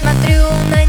смотрю на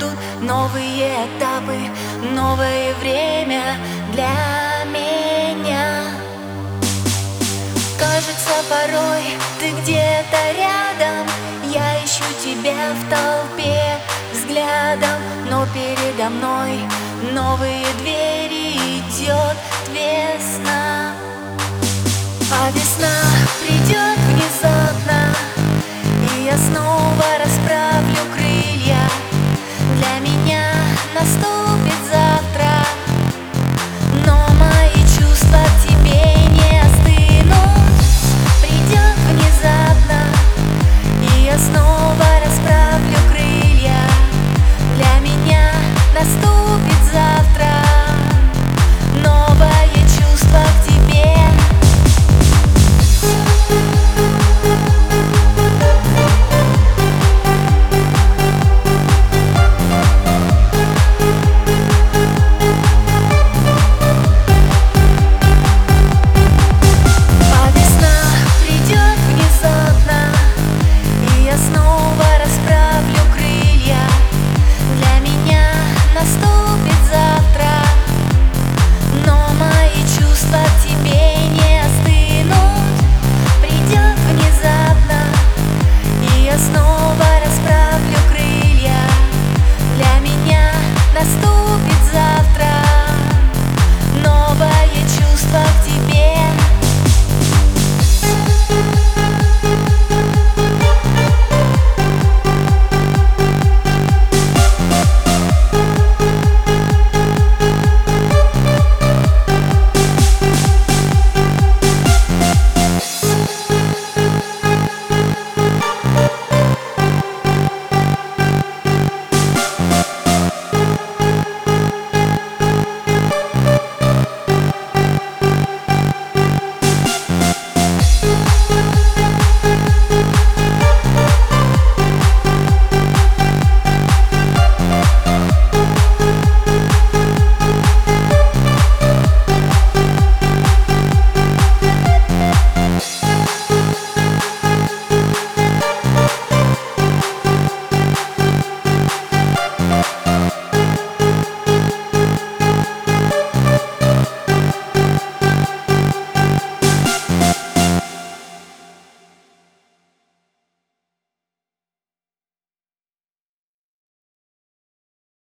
будут Новые этапы, новое время для меня. Кажется, порой ты где-то рядом Я ищу тебя в толпе взглядом Но передо мной новые двери идет весна. А весна スト